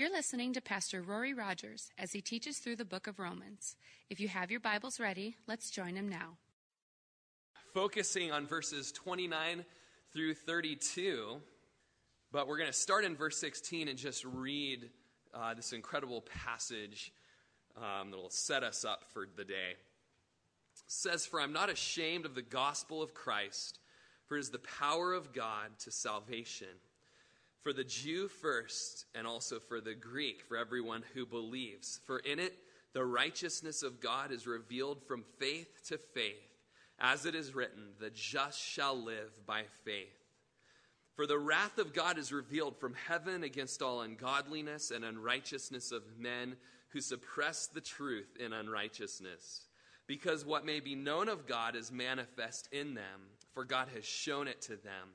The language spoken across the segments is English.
You're listening to Pastor Rory Rogers as he teaches through the book of Romans. If you have your Bibles ready, let's join him now. Focusing on verses 29 through 32, but we're going to start in verse 16 and just read uh, this incredible passage um, that will set us up for the day. It says, For I'm not ashamed of the gospel of Christ, for it is the power of God to salvation for the Jew first, and also for the Greek, for everyone who believes. For in it, the righteousness of God is revealed from faith to faith, as it is written, the just shall live by faith. For the wrath of God is revealed from heaven against all ungodliness and unrighteousness of men who suppress the truth in unrighteousness. Because what may be known of God is manifest in them, for God has shown it to them.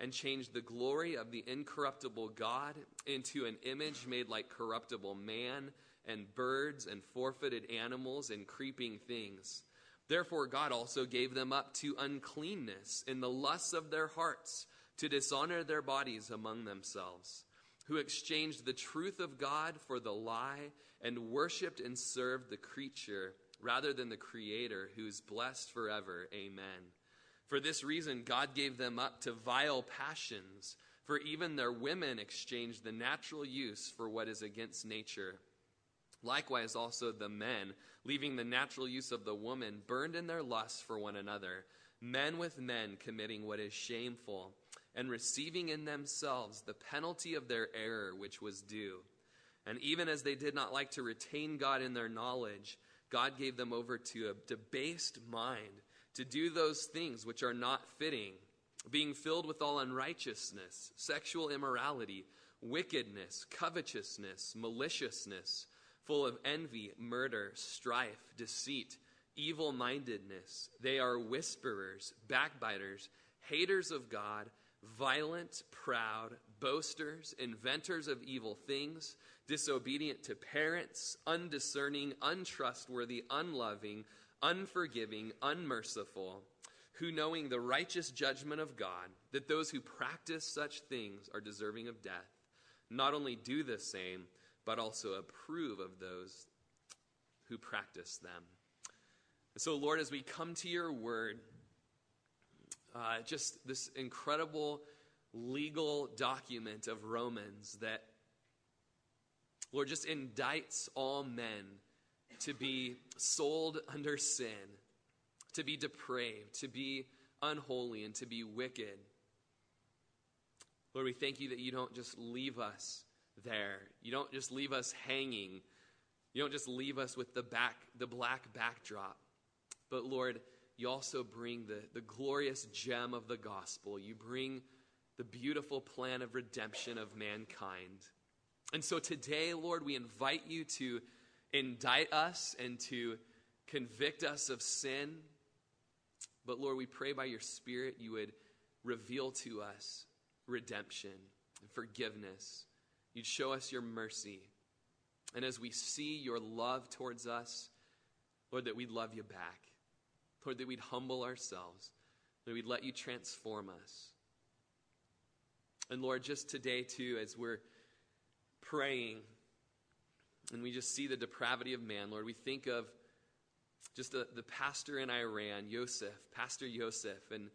and changed the glory of the incorruptible God into an image made like corruptible man and birds and four footed animals and creeping things. Therefore, God also gave them up to uncleanness in the lusts of their hearts to dishonor their bodies among themselves, who exchanged the truth of God for the lie and worshiped and served the creature rather than the Creator, who is blessed forever. Amen. For this reason, God gave them up to vile passions, for even their women exchanged the natural use for what is against nature. Likewise, also the men, leaving the natural use of the woman, burned in their lust for one another, men with men committing what is shameful, and receiving in themselves the penalty of their error which was due. And even as they did not like to retain God in their knowledge, God gave them over to a debased mind to do those things which are not fitting, being filled with all unrighteousness, sexual immorality, wickedness, covetousness, maliciousness, full of envy, murder, strife, deceit, evil mindedness. They are whisperers, backbiters, haters of God, violent, proud, boasters, inventors of evil things, disobedient to parents, undiscerning, untrustworthy, unloving unforgiving, unmerciful, who, knowing the righteous judgment of God, that those who practice such things are deserving of death, not only do the same, but also approve of those who practice them. And so, Lord, as we come to your word, uh, just this incredible legal document of Romans that, Lord, just indicts all men to be sold under sin, to be depraved, to be unholy, and to be wicked. Lord, we thank you that you don't just leave us there. You don't just leave us hanging. You don't just leave us with the back the black backdrop. But Lord, you also bring the, the glorious gem of the gospel. You bring the beautiful plan of redemption of mankind. And so today, Lord, we invite you to indict us and to convict us of sin. But Lord, we pray by your Spirit you would reveal to us redemption and forgiveness. You'd show us your mercy. And as we see your love towards us, Lord, that we'd love you back. Lord, that we'd humble ourselves, that we'd let you transform us. And Lord, just today, too, as we're praying, and we just see the depravity of man, Lord, we think of just the, the pastor in Iran, Yosef, Pastor Yosef, and,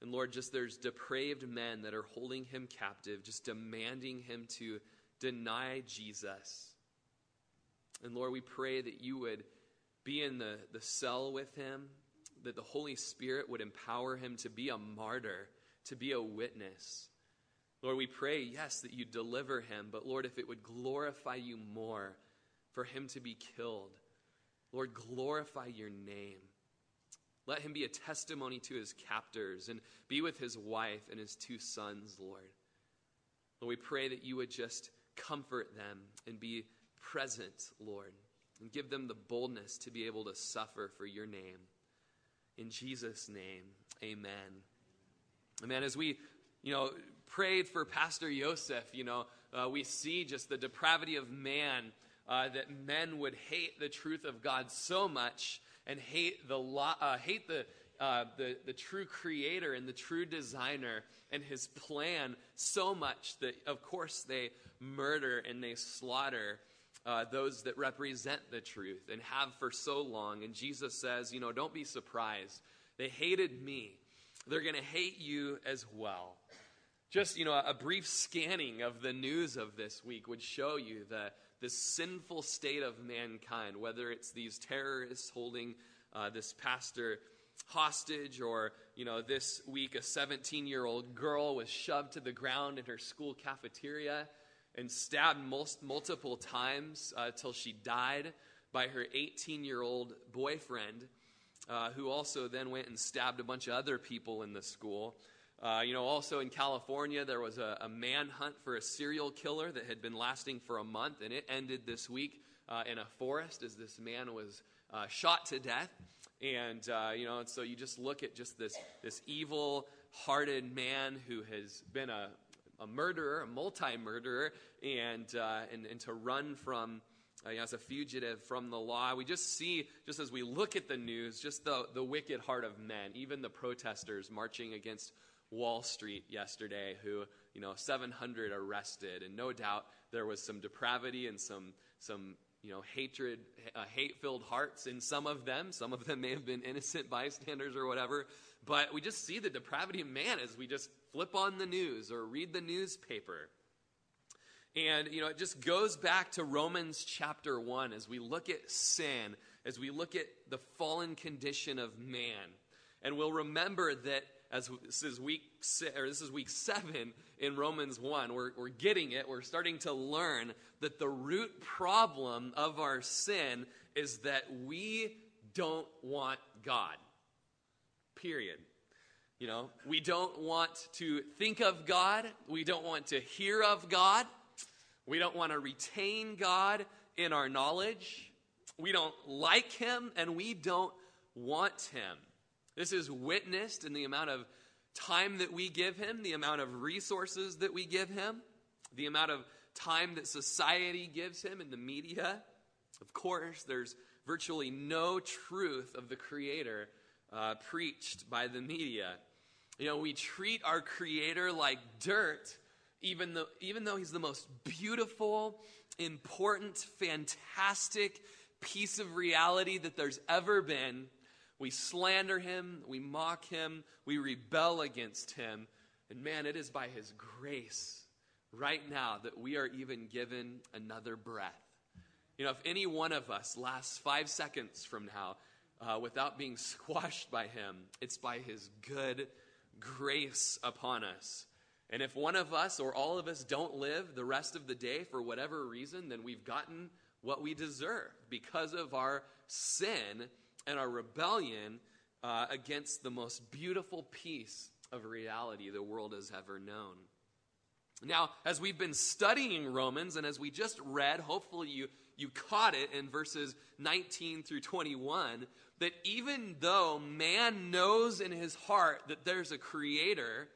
and Lord, just there's depraved men that are holding him captive, just demanding him to deny Jesus. And Lord, we pray that you would be in the, the cell with him, that the Holy Spirit would empower him to be a martyr, to be a witness. Lord, we pray, yes, that you deliver him, but Lord, if it would glorify you more for him to be killed, Lord, glorify your name. Let him be a testimony to his captors and be with his wife and his two sons, Lord. Lord, we pray that you would just comfort them and be present, Lord. and give them the boldness to be able to suffer for your name. In Jesus' name, amen. Amen. As we, you know, prayed for Pastor Yosef, you know, uh, we see just the depravity of man, uh, that men would hate the truth of God so much and hate the, uh, hate the, uh, the, the true creator and the true designer and his plan so much that, of course, they murder and they slaughter uh, those that represent the truth and have for so long. And Jesus says, you know, don't be surprised. They hated me, they're going to hate you as well. Just, you know, a brief scanning of the news of this week would show you the, the sinful state of mankind, whether it's these terrorists holding uh, this pastor hostage, or, you know, this week a 17 year old girl was shoved to the ground in her school cafeteria and stabbed most, multiple times uh, till she died by her 18 year old boyfriend, uh, who also then went and stabbed a bunch of other people in the school. Uh, you know, also in California, there was a, a, manhunt for a serial killer that had been lasting for a month, and it ended this week uh, in a forest as this man was uh, shot to death. And, uh, you know, and so you just look at just this, this evil hearted man who has been a, a murderer, a multi murderer, and, uh, and, and to run from. Uh, as a fugitive from the law. We just see, just as we look at the news, just the, the wicked heart of men, even the protesters marching against Wall Street yesterday, who, you know, 700 arrested, and no doubt there was some depravity and some, some you know, hatred, uh, hate-filled hearts in some of them. Some of them may have been innocent bystanders or whatever. But we just see the depravity of man as we just flip on the news or read the newspaper. And, you know, it just goes back to Romans chapter 1 as we look at sin, as we look at the fallen condition of man. And we'll remember that as this is week or this is week seven in Romans 1. We're, we're getting it. We're starting to learn that the root problem of our sin is that we don't want God. Period. You know, we don't want to think of God. We don't want to hear of God. We don't want to retain God in our knowledge. We don't like Him and we don't want Him. This is witnessed in the amount of time that we give Him, the amount of resources that we give Him, the amount of time that society gives Him in the media. Of course, there's virtually no truth of the Creator uh, preached by the media. You know, we treat our Creator like dirt, even though, even though He's the most beautiful, important, fantastic piece of reality that there's ever been. We slander Him, we mock Him, we rebel against Him. And man, it is by His grace right now that we are even given another breath. You know, if any one of us lasts five seconds from now uh, without being squashed by Him, it's by His good grace upon us. And if one of us or all of us don't live the rest of the day for whatever reason, then we've gotten what we deserve because of our sin and our rebellion uh, against the most beautiful piece of reality the world has ever known. Now, as we've been studying Romans, and as we just read, hopefully you, you caught it in verses 19 through 21, that even though man knows in his heart that there's a creator,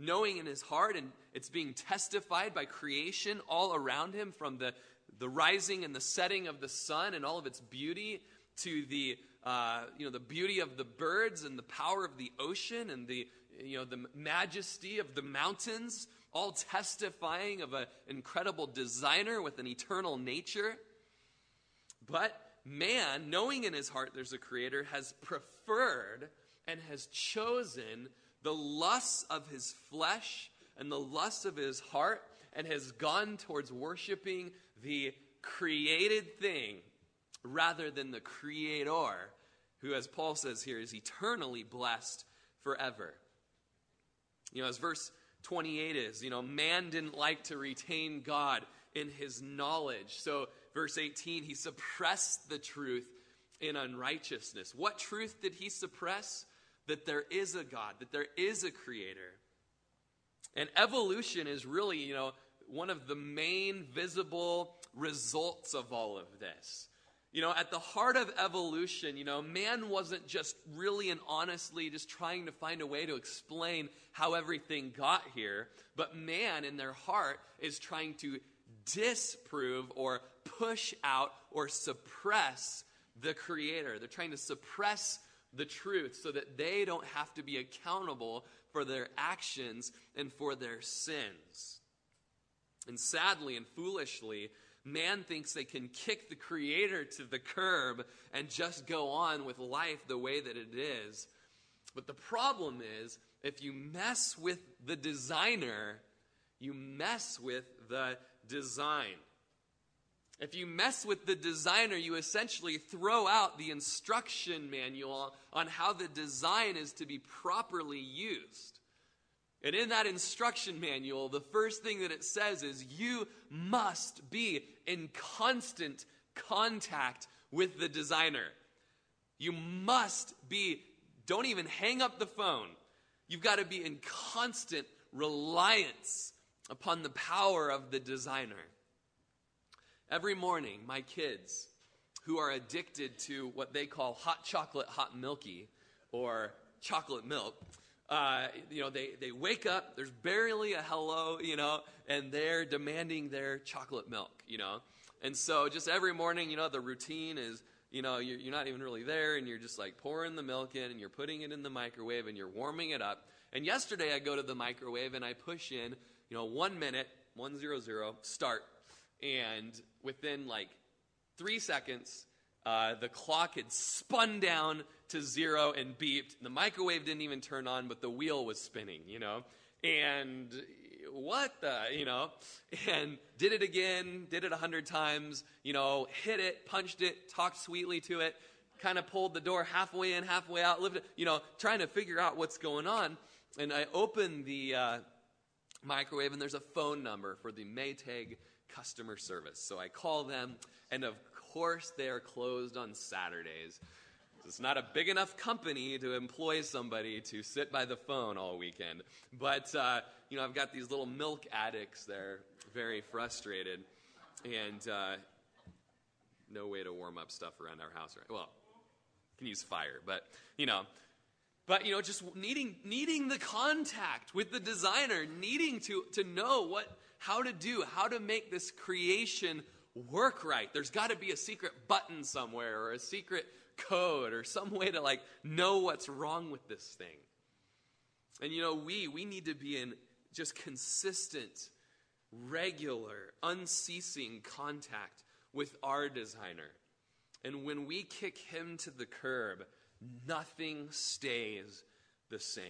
knowing in his heart, and it's being testified by creation all around him from the, the rising and the setting of the sun and all of its beauty to the, uh, you know, the beauty of the birds and the power of the ocean and the, you know, the majesty of the mountains, all testifying of an incredible designer with an eternal nature. But man, knowing in his heart there's a creator, has preferred and has chosen the lusts of his flesh and the lusts of his heart and has gone towards worshiping the created thing rather than the creator, who, as Paul says here, is eternally blessed forever. You know, as verse 28 is, you know, man didn't like to retain God in his knowledge. So Verse 18, he suppressed the truth in unrighteousness. What truth did he suppress? That there is a God, that there is a creator. And evolution is really, you know, one of the main visible results of all of this. You know, at the heart of evolution, you know, man wasn't just really and honestly just trying to find a way to explain how everything got here, but man in their heart is trying to disprove or push out or suppress the Creator. They're trying to suppress the truth so that they don't have to be accountable for their actions and for their sins. And sadly and foolishly, man thinks they can kick the creator to the curb and just go on with life the way that it is. But the problem is, if you mess with the designer, you mess with the design. If you mess with the designer, you essentially throw out the instruction manual on how the design is to be properly used. And in that instruction manual, the first thing that it says is you must be in constant contact with the designer. You must be, don't even hang up the phone. You've got to be in constant reliance upon the power of the designer. Every morning, my kids, who are addicted to what they call hot chocolate, hot milky, or chocolate milk, uh, you know, they, they wake up, there's barely a hello, you know, and they're demanding their chocolate milk, you know. And so just every morning, you know, the routine is, you know, you're, you're not even really there and you're just like pouring the milk in and you're putting it in the microwave and you're warming it up. And yesterday I go to the microwave and I push in, you know, one minute, one zero zero, start. And within like three seconds, uh, the clock had spun down to zero and beeped. The microwave didn't even turn on, but the wheel was spinning, you know? And what the, you know? And did it again, did it a hundred times, you know, hit it, punched it, talked sweetly to it, kind of pulled the door halfway in, halfway out, lifted, you know, trying to figure out what's going on. And I opened the uh, microwave, and there's a phone number for the Maytag customer service. So I call them, and of course, they are closed on Saturdays. It's not a big enough company to employ somebody to sit by the phone all weekend. But, uh, you know, I've got these little milk addicts. They're very frustrated. And uh, no way to warm up stuff around our house. Right? Well, can use fire, but, you know. But, you know, just needing, needing the contact with the designer, needing to, to know what, how to do, how to make this creation work right. There's got to be a secret button somewhere or a secret code or some way to like know what's wrong with this thing. And you know, we we need to be in just consistent, regular, unceasing contact with our designer. And when we kick him to the curb, nothing stays the same.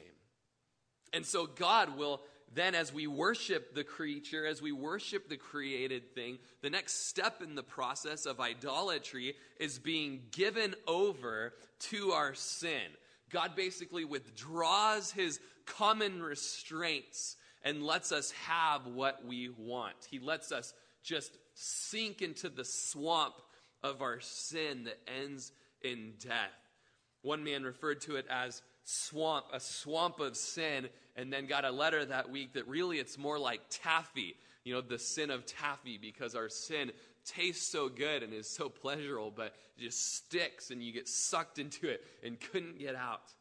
And so God will then, as we worship the creature, as we worship the created thing, the next step in the process of idolatry is being given over to our sin. God basically withdraws his common restraints and lets us have what we want. He lets us just sink into the swamp of our sin that ends in death. One man referred to it as swamp, a swamp of sin, and then got a letter that week that really it's more like taffy, you know, the sin of taffy, because our sin tastes so good and is so pleasurable, but it just sticks and you get sucked into it and couldn't get out.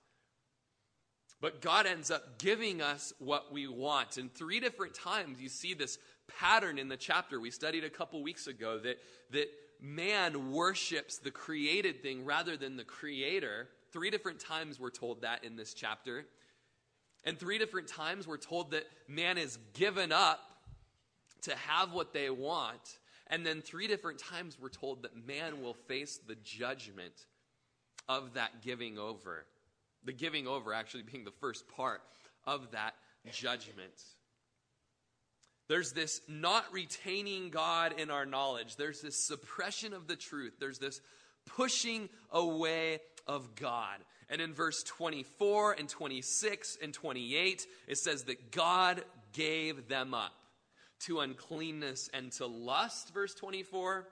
But God ends up giving us what we want. And three different times you see this pattern in the chapter we studied a couple weeks ago that, that man worships the created thing rather than the creator. Three different times we're told that in this chapter. And three different times we're told that man is given up to have what they want. And then three different times we're told that man will face the judgment of that giving over. The giving over actually being the first part of that judgment. There's this not retaining God in our knowledge. There's this suppression of the truth. There's this pushing away of God. And in verse 24 and 26 and 28, it says that God gave them up to uncleanness and to lust, verse 24,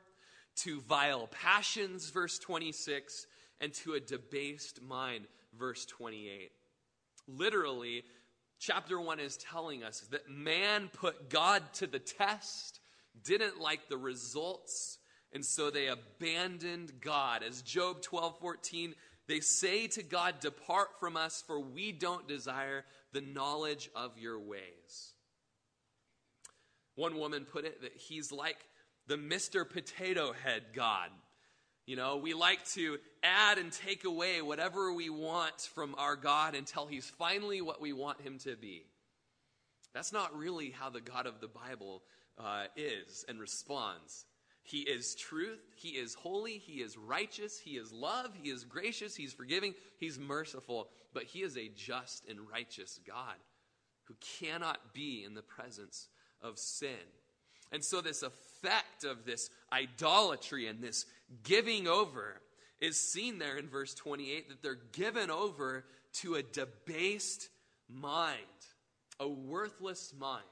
to vile passions, verse 26, and to a debased mind, verse 28. Literally, chapter 1 is telling us that man put God to the test, didn't like the results, And so they abandoned God. As Job 12 14, they say to God, Depart from us, for we don't desire the knowledge of your ways. One woman put it that he's like the Mr. Potato Head God. You know, we like to add and take away whatever we want from our God until he's finally what we want him to be. That's not really how the God of the Bible uh, is and responds. He is truth, He is holy, He is righteous, He is love, He is gracious, He's forgiving, He's merciful, but He is a just and righteous God who cannot be in the presence of sin. And so, this effect of this idolatry and this giving over is seen there in verse 28 that they're given over to a debased mind, a worthless mind.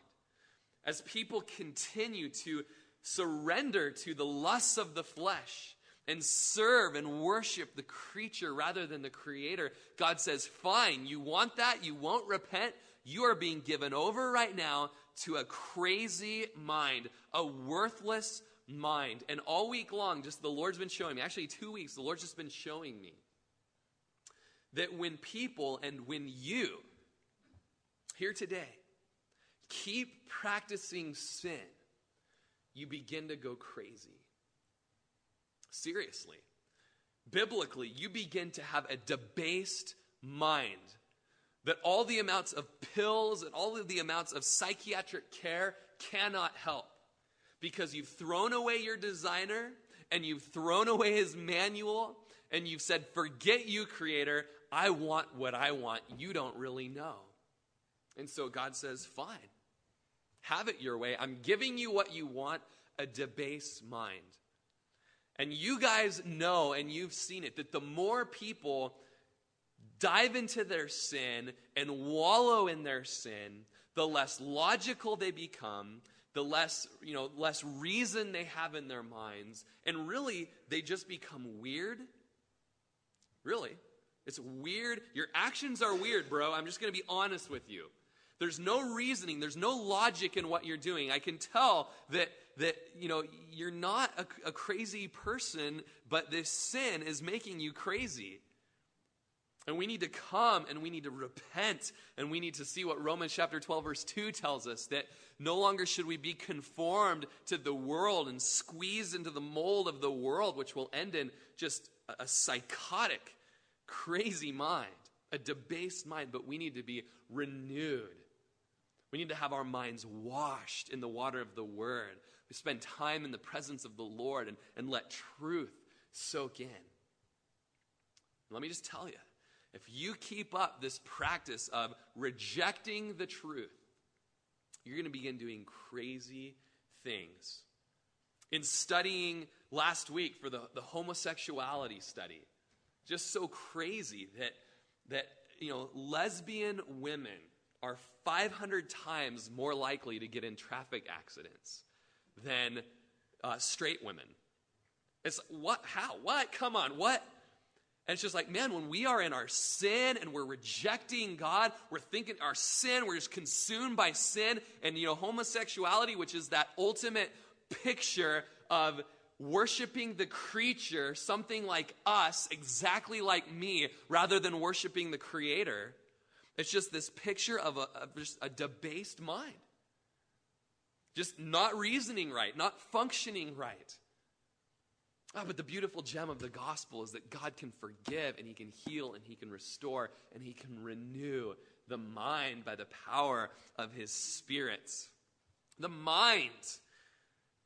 As people continue to surrender to the lusts of the flesh and serve and worship the creature rather than the creator, God says, Fine, you want that? You won't repent? You are being given over right now to a crazy mind, a worthless mind. And all week long, just the Lord's been showing me, actually, two weeks, the Lord's just been showing me that when people and when you, here today, keep practicing sin, you begin to go crazy. Seriously. Biblically, you begin to have a debased mind that all the amounts of pills and all of the amounts of psychiatric care cannot help because you've thrown away your designer and you've thrown away his manual and you've said, Forget you, Creator. I want what I want. You don't really know. And so God says, Fine. Have it your way. I'm giving you what you want a debased mind. And you guys know, and you've seen it, that the more people dive into their sin and wallow in their sin, the less logical they become, the less, you know, less reason they have in their minds, and really they just become weird. Really. It's weird. Your actions are weird, bro. I'm just going to be honest with you. There's no reasoning, there's no logic in what you're doing. I can tell that that you know you're not a, a crazy person, but this sin is making you crazy. And we need to come and we need to repent and we need to see what Romans chapter 12, verse 2 tells us that no longer should we be conformed to the world and squeezed into the mold of the world, which will end in just a, a psychotic, crazy mind, a debased mind, but we need to be renewed we need to have our minds washed in the water of the Word. We spend time in the presence of the Lord and, and let truth soak in. Let me just tell you if you keep up this practice of rejecting the truth, you're going to begin doing crazy things. In studying last week for the, the homosexuality study, just so crazy that, that you know, lesbian women are 500 times more likely to get in traffic accidents than uh, straight women. It's what? How? What? Come on. What? And it's just like, man, when we are in our sin and we're rejecting God, we're thinking our sin, we're just consumed by sin. And, you know, homosexuality, which is that ultimate picture of worshiping the creature, something like us, exactly like me, rather than worshiping the creator. It's just this picture of a, of just a debased mind. Just not reasoning right, not functioning right. Oh, but the beautiful gem of the gospel is that God can forgive and He can heal and He can restore and He can renew the mind by the power of His Spirit. The mind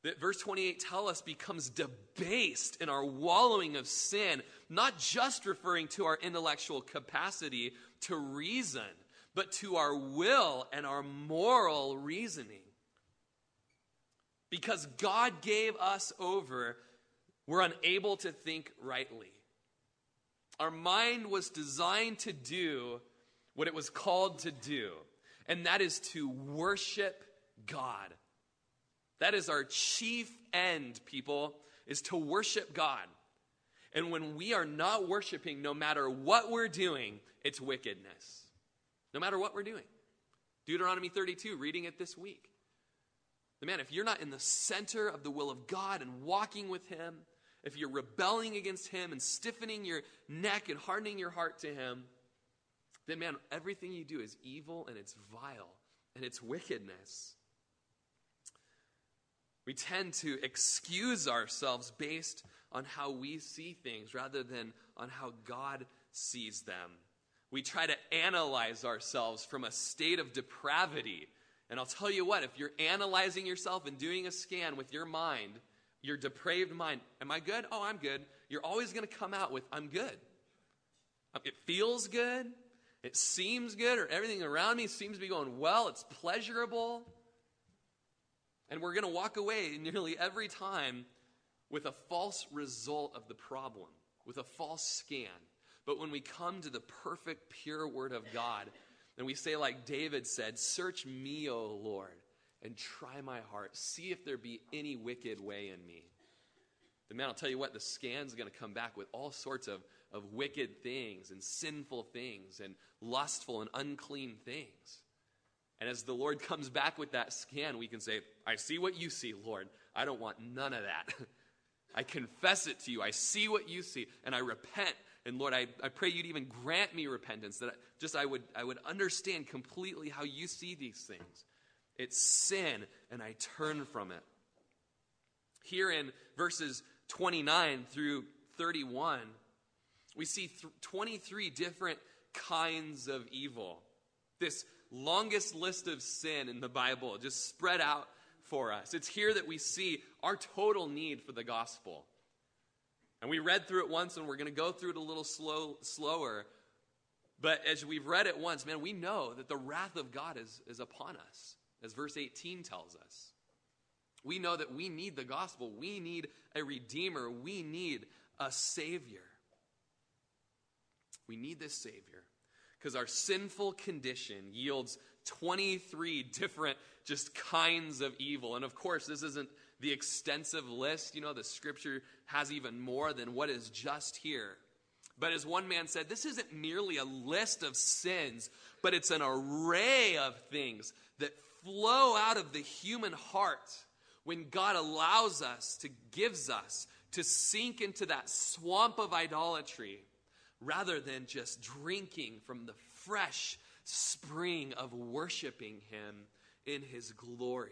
that verse 28 tell us becomes debased in our wallowing of sin, not just referring to our intellectual capacity, to reason, but to our will and our moral reasoning. Because God gave us over, we're unable to think rightly. Our mind was designed to do what it was called to do, and that is to worship God. That is our chief end, people, is to worship God. And when we are not worshiping, no matter what we're doing, it's wickedness. No matter what we're doing. Deuteronomy 32, reading it this week. The man, if you're not in the center of the will of God and walking with Him, if you're rebelling against Him and stiffening your neck and hardening your heart to Him, then man, everything you do is evil and it's vile and it's wickedness. We tend to excuse ourselves based on how we see things rather than on how God sees them. We try to analyze ourselves from a state of depravity. And I'll tell you what, if you're analyzing yourself and doing a scan with your mind, your depraved mind, am I good? Oh, I'm good. You're always going to come out with, I'm good. Um, it feels good. It seems good, or everything around me seems to be going well. It's pleasurable. And we're going to walk away nearly every time with a false result of the problem, with a false scan. But when we come to the perfect, pure Word of God, and we say, like David said, Search me, O Lord, and try my heart. See if there be any wicked way in me. The man, I'll tell you what, the scan's going to come back with all sorts of, of wicked things and sinful things and lustful and unclean things. And as the Lord comes back with that scan, we can say, I see what you see, Lord. I don't want none of that. I confess it to you. I see what you see, and I repent. And Lord, I, I pray you'd even grant me repentance, that I, just I would, I would understand completely how you see these things. It's sin, and I turn from it. Here in verses 29 through 31, we see th- 23 different kinds of evil. This longest list of sin in the Bible, just spread out for us. It's here that we see our total need for the gospel. And we read through it once, and we're going to go through it a little slow, slower. But as we've read it once, man, we know that the wrath of God is, is upon us, as verse 18 tells us. We know that we need the gospel. We need a redeemer. We need a savior. We need this savior because our sinful condition yields 23 different just kinds of evil. And of course, this isn't the extensive list. You know, the scripture has even more than what is just here. But as one man said, this isn't merely a list of sins, but it's an array of things that flow out of the human heart when God allows us to, gives us to sink into that swamp of idolatry rather than just drinking from the fresh spring of worshiping Him in His glory.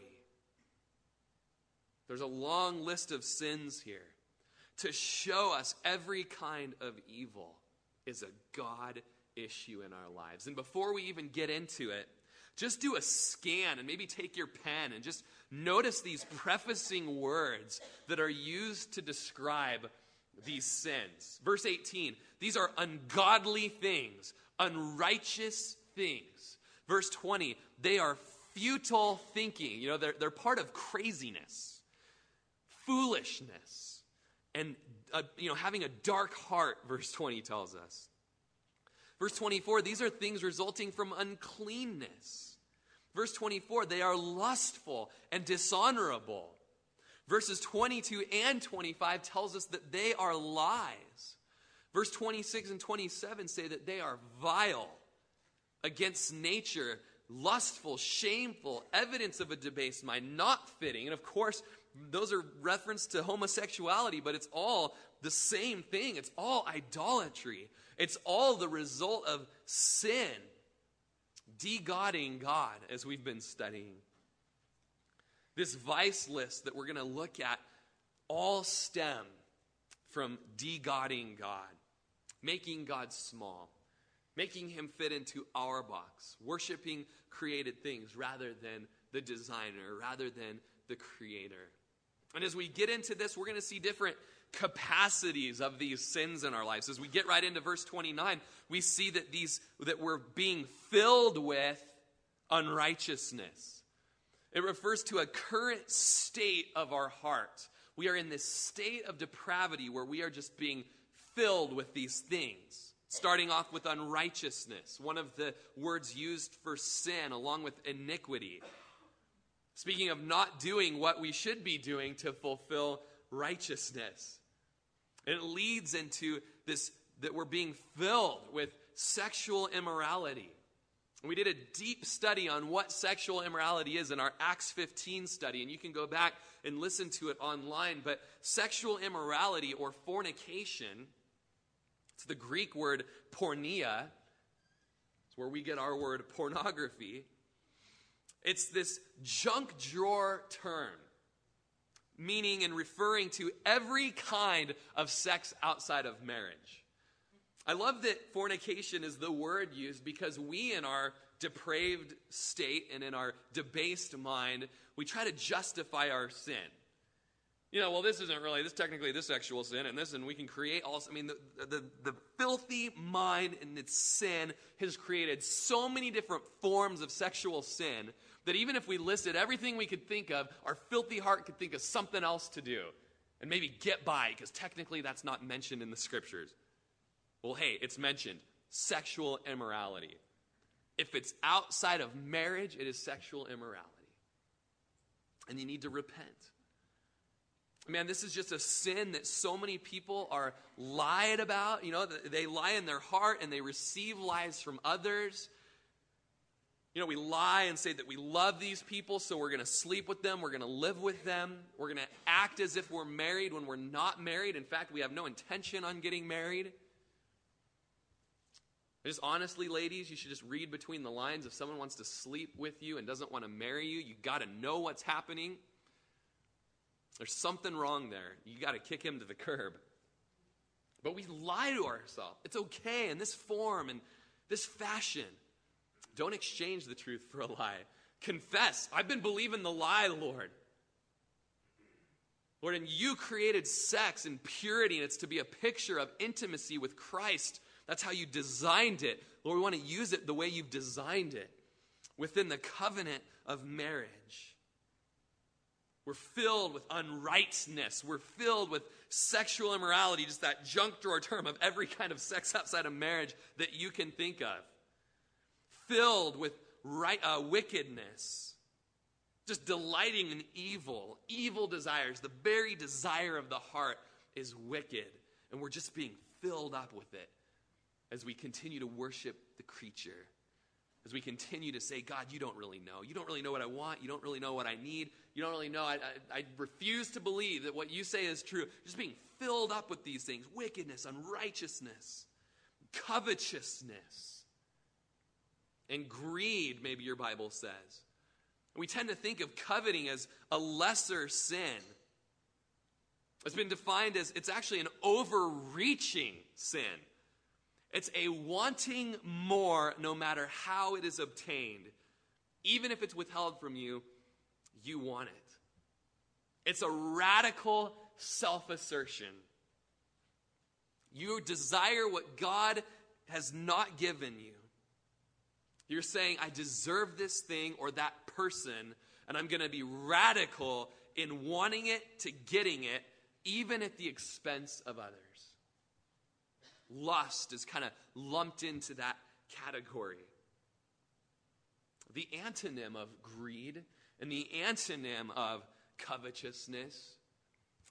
There's a long list of sins here to show us every kind of evil is a God issue in our lives. And before we even get into it, just do a scan and maybe take your pen and just notice these prefacing words that are used to describe these sins. Verse 18 these are ungodly things, unrighteous things. Verse 20 they are futile thinking. You know, they're, they're part of craziness, foolishness, and, uh, you know, having a dark heart, verse 20 tells us. Verse 24, these are things resulting from uncleanness. Verse 24, they are lustful and dishonorable. Verses 22 and 25 tells us that they are lies. Verse 26 and 27 say that they are vile, against nature, lustful, shameful, evidence of a debased mind, not fitting. And of course, those are reference to homosexuality, but it's all the same thing. It's all idolatry. It's all the result of sin, de-godding God, as we've been studying. This vice list that we're going to look at all stem from de-godding God, making God small, making him fit into our box, worshiping created things rather than the designer, rather than the creator. And as we get into this, we're going to see different capacities of these sins in our lives. As we get right into verse 29, we see that these that we're being filled with unrighteousness. It refers to a current state of our heart. We are in this state of depravity where we are just being filled with these things. Starting off with unrighteousness, one of the words used for sin, along with iniquity. Speaking of not doing what we should be doing to fulfill righteousness. And it leads into this that we're being filled with sexual immorality. We did a deep study on what sexual immorality is in our Acts 15 study, and you can go back and listen to it online. But sexual immorality or fornication, it's the Greek word porneia, it's where we get our word pornography. It's this junk drawer term, meaning and referring to every kind of sex outside of marriage. I love that fornication is the word used because we, in our depraved state and in our debased mind, we try to justify our sin. You know, well, this isn't really, this technically this sexual sin, and this, and we can create all, I mean, the, the, the filthy mind and its sin has created so many different forms of sexual sin that even if we listed everything we could think of, our filthy heart could think of something else to do and maybe get by, because technically that's not mentioned in the scriptures. Well, hey, it's mentioned sexual immorality. If it's outside of marriage, it is sexual immorality. And you need to repent. Man, this is just a sin that so many people are lied about. You know, they lie in their heart and they receive lies from others. You know, we lie and say that we love these people, so we're going to sleep with them, we're going to live with them, we're going to act as if we're married when we're not married. In fact, we have no intention on getting married. Just honestly, ladies, you should just read between the lines. If someone wants to sleep with you and doesn't want to marry you, you got to know what's happening. There's something wrong there. You got to kick him to the curb. But we lie to ourselves. It's okay in this form and this fashion. Don't exchange the truth for a lie. Confess, I've been believing the lie, Lord. Lord, and you created sex and purity, and it's to be a picture of intimacy with Christ that's how you designed it. Lord, we want to use it the way you've designed it within the covenant of marriage. We're filled with unrighteousness. We're filled with sexual immorality, just that junk drawer term of every kind of sex outside of marriage that you can think of. Filled with right, uh, wickedness, just delighting in evil, evil desires. The very desire of the heart is wicked, and we're just being filled up with it as we continue to worship the creature, as we continue to say, God, you don't really know. You don't really know what I want. You don't really know what I need. You don't really know. I, I, I refuse to believe that what you say is true. Just being filled up with these things wickedness, unrighteousness, covetousness, and greed, maybe your Bible says. We tend to think of coveting as a lesser sin. It's been defined as it's actually an overreaching sin. It's a wanting more no matter how it is obtained. Even if it's withheld from you, you want it. It's a radical self assertion. You desire what God has not given you. You're saying, I deserve this thing or that person, and I'm going to be radical in wanting it to getting it, even at the expense of others lust is kind of lumped into that category. The antonym of greed and the antonym of covetousness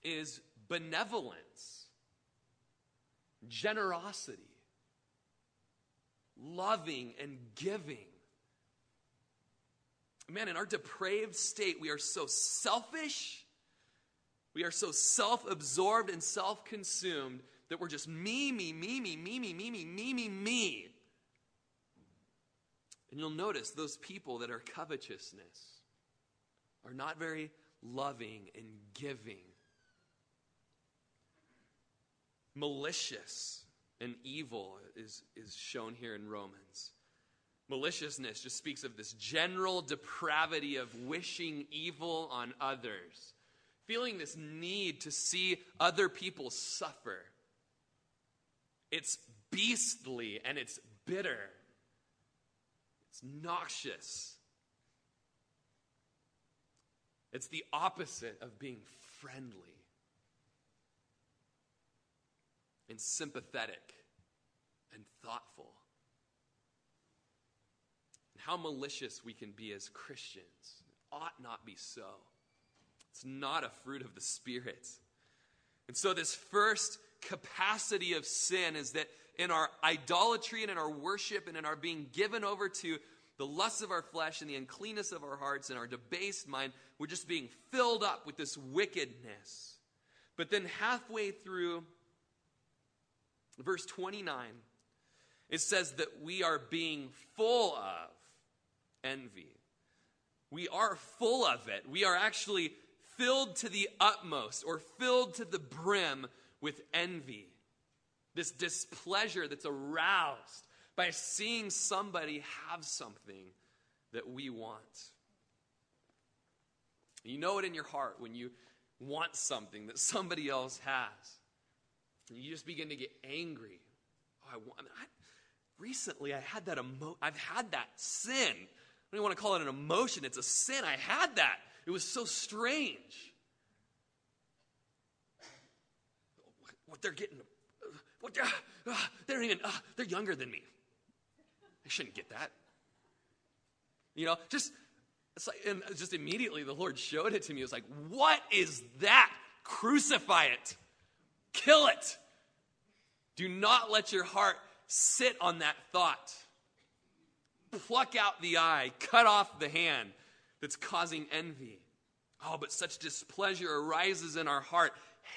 is benevolence, generosity, loving, and giving. Man, in our depraved state, we are so selfish, we are so self absorbed and self consumed that we're just me, me, me, me, me, me, me, me, me, me, me. And you'll notice those people that are covetousness are not very loving and giving, malicious and evil is, is shown here in Romans. Maliciousness just speaks of this general depravity of wishing evil on others, feeling this need to see other people suffer. It's beastly and it's bitter. It's noxious. It's the opposite of being friendly and sympathetic and thoughtful. And how malicious we can be as Christians it ought not be so. It's not a fruit of the Spirit. And so, this first capacity of sin is that in our idolatry and in our worship and in our being given over to the lusts of our flesh and the uncleanness of our hearts and our debased mind. We're just being filled up with this wickedness. But then halfway through verse 29, it says that we are being full of envy. We are full of it. We are actually filled to the utmost or filled to the brim with envy. This displeasure that's aroused by seeing somebody have something that we want. You know it in your heart when you want something that somebody else has. And you just begin to get angry. Oh, I want. I mean, I, recently, I had that emo- I've had that sin. I don't even want to call it an emotion. It's a sin. I had that. It was so strange. What they're getting, what they're, uh, they're even, uh, they're younger than me. I shouldn't get that. You know, just it's like, and just immediately the Lord showed it to me. It was like, what is that? Crucify it, kill it. Do not let your heart sit on that thought. Pluck out the eye, cut off the hand that's causing envy. Oh, but such displeasure arises in our heart.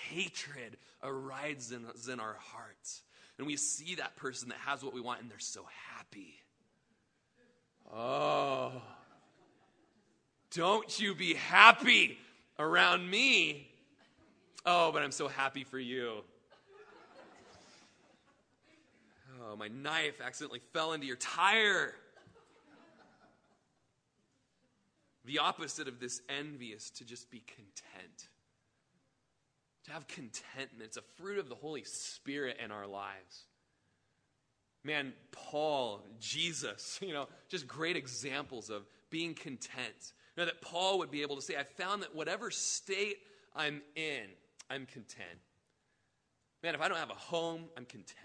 Hatred arises in, our hearts. And we see that person that has what we want and they're so happy. Oh, don't you be happy around me. Oh, but I'm so happy for you. Oh, my knife accidentally fell into your tire. The opposite of this envy is to just be content. To have contentment. It's a fruit of the Holy Spirit in our lives. Man, Paul, Jesus, you know, just great examples of being content. You know, that Paul would be able to say, I found that whatever state I'm in, I'm content. Man, if I don't have a home, I'm content.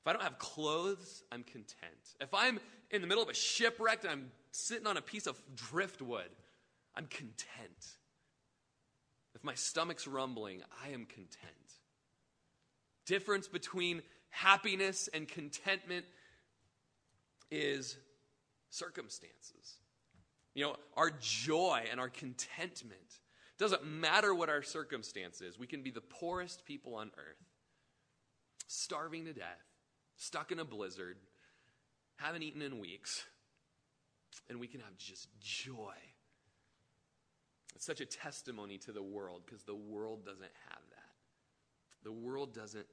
If I don't have clothes, I'm content. If I'm in the middle of a shipwreck and I'm sitting on a piece of driftwood, I'm content. My stomach's rumbling, I am content. Difference between happiness and contentment is circumstances. You know, our joy and our contentment doesn't matter what our circumstance is. We can be the poorest people on earth, starving to death, stuck in a blizzard, haven't eaten in weeks, and we can have just joy. It's such a testimony to the world because the world doesn't have that. The world doesn't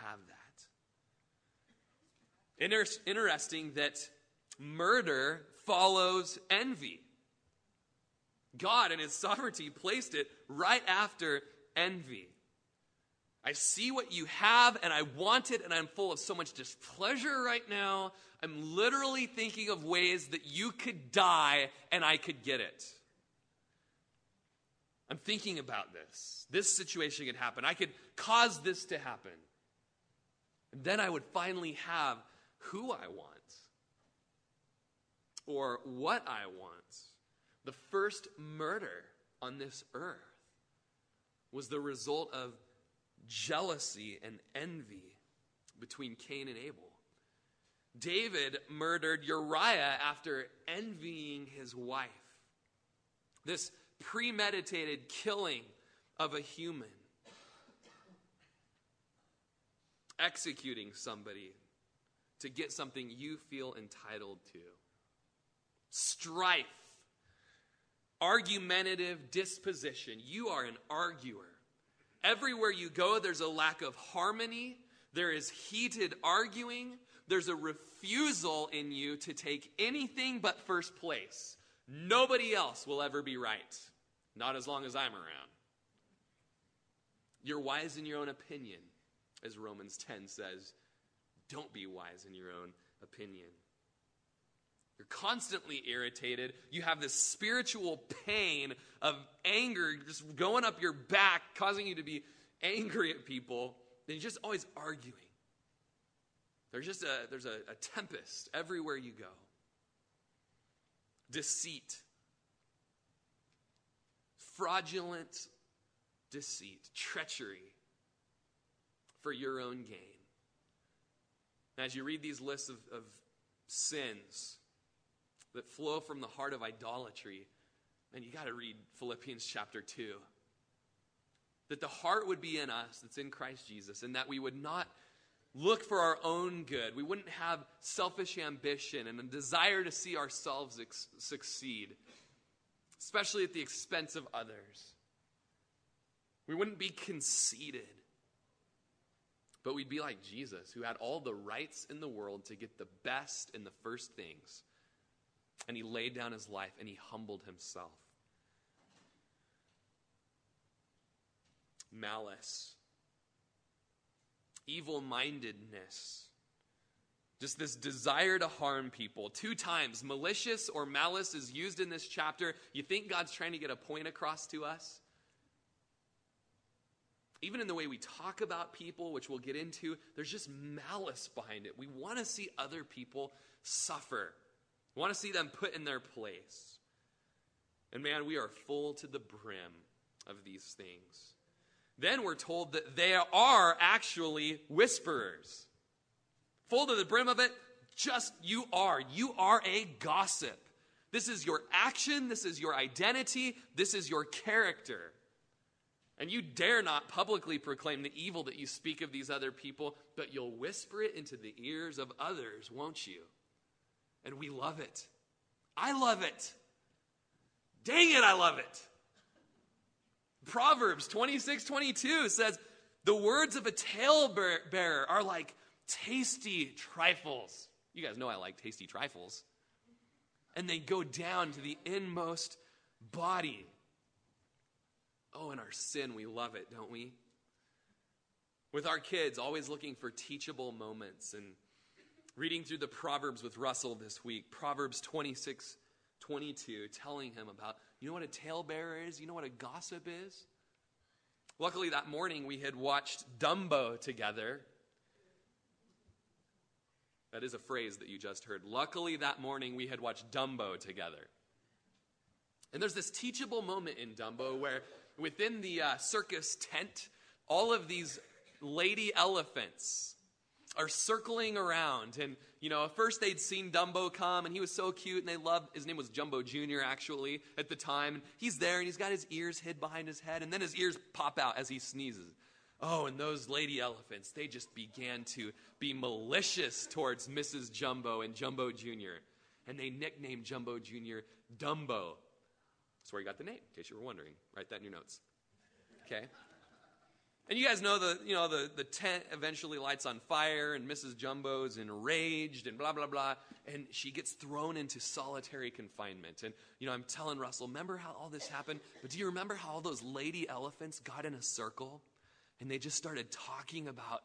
have that. Inter- interesting that murder follows envy. God, in His sovereignty, placed it right after envy. I see what you have and I want it, and I'm full of so much displeasure right now. I'm literally thinking of ways that you could die and I could get it. I'm thinking about this. This situation could happen. I could cause this to happen. And then I would finally have who I want or what I want. The first murder on this earth was the result of jealousy and envy between Cain and Abel. David murdered Uriah after envying his wife. This premeditated killing of a human, executing somebody to get something you feel entitled to, strife, argumentative disposition. You are an arguer. Everywhere you go, there's a lack of harmony, there is heated arguing, there's a refusal in you to take anything but first place. Nobody else will ever be right, not as long as I'm around. You're wise in your own opinion, as Romans 10 says. Don't be wise in your own opinion. You're constantly irritated. You have this spiritual pain of anger just going up your back, causing you to be angry at people. And you're just always arguing. There's just a, there's a, a tempest everywhere you go. Deceit. Fraudulent deceit. Treachery for your own gain. As you read these lists of, of sins, that flow from the heart of idolatry, and you got to read Philippians chapter 2. That the heart would be in us that's in Christ Jesus, and that we would not look for our own good. We wouldn't have selfish ambition and a desire to see ourselves ex- succeed, especially at the expense of others. We wouldn't be conceited, but we'd be like Jesus, who had all the rights in the world to get the best and the first things. And he laid down his life and he humbled himself. Malice evil mindedness. Just this desire to harm people. Two times, malicious or malice is used in this chapter. You think God's trying to get a point across to us? Even in the way we talk about people, which we'll get into, there's just malice behind it. We want to see other people suffer, we want to see them put in their place. And man, we are full to the brim of these things. Then we're told that they are actually whisperers. Full to the brim of it, just you are. You are a gossip. This is your action, this is your identity, this is your character. And you dare not publicly proclaim the evil that you speak of these other people, but you'll whisper it into the ears of others, won't you? And we love it. I love it. Dang it, I love it. Proverbs 26 22 says, The words of a talebearer are like tasty trifles. You guys know I like tasty trifles. And they go down to the inmost body. Oh, in our sin, we love it, don't we? With our kids, always looking for teachable moments and reading through the Proverbs with Russell this week, Proverbs 26 22, telling him about you know what a talebearer is? You know what a gossip is? Luckily, that morning we had watched Dumbo together. That is a phrase that you just heard. Luckily, that morning we had watched Dumbo together. And there's this teachable moment in Dumbo where within the uh, circus tent, all of these lady elephants are circling around. And, you know, at first they'd seen Dumbo come and he was so cute and they loved, his name was Jumbo Jr. actually at the time. And he's there and he's got his ears hid behind his head and then his ears pop out as he sneezes. Oh, and those lady elephants, they just began to be malicious towards Mrs. Jumbo and Jumbo Jr. And they nicknamed Jumbo Jr. Dumbo. That's where he got the name, in case you were wondering. Write that in your notes. Okay? And you guys know the, you know, the, the tent eventually lights on fire, and Mrs. Jumbo's enraged, and blah, blah, blah. And she gets thrown into solitary confinement. And, you know, I'm telling Russell, remember how all this happened? But do you remember how all those lady elephants got in a circle? And they just started talking about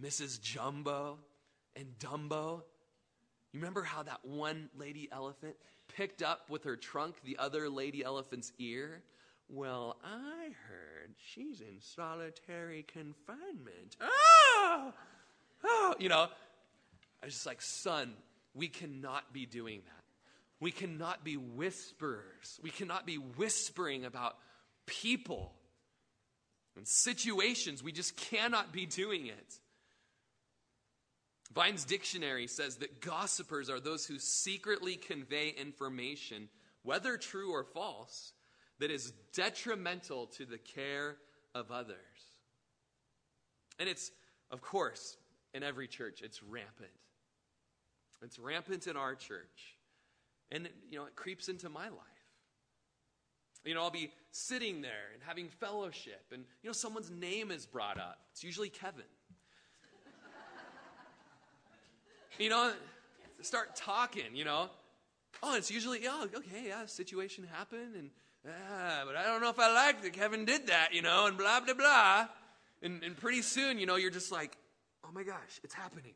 Mrs. Jumbo and Dumbo? You remember how that one lady elephant picked up with her trunk the other lady elephant's ear? Well, I heard she's in solitary confinement. Oh! Oh! You know, I was just like, son, we cannot be doing that. We cannot be whisperers. We cannot be whispering about people and situations. We just cannot be doing it. Vine's dictionary says that gossipers are those who secretly convey information, whether true or false, that is detrimental to the care of others. And it's, of course, in every church, it's rampant. It's rampant in our church. And, you know, it creeps into my life. You know, I'll be sitting there and having fellowship, and, you know, someone's name is brought up. It's usually Kevin. you know, start talking, you know. Oh, it's usually, oh, okay, yeah, situation happened, and ah, but I don't know if I like that Kevin did that, you know, and blah, blah, blah. And, and pretty soon, you know, you're just like, oh my gosh, it's happening.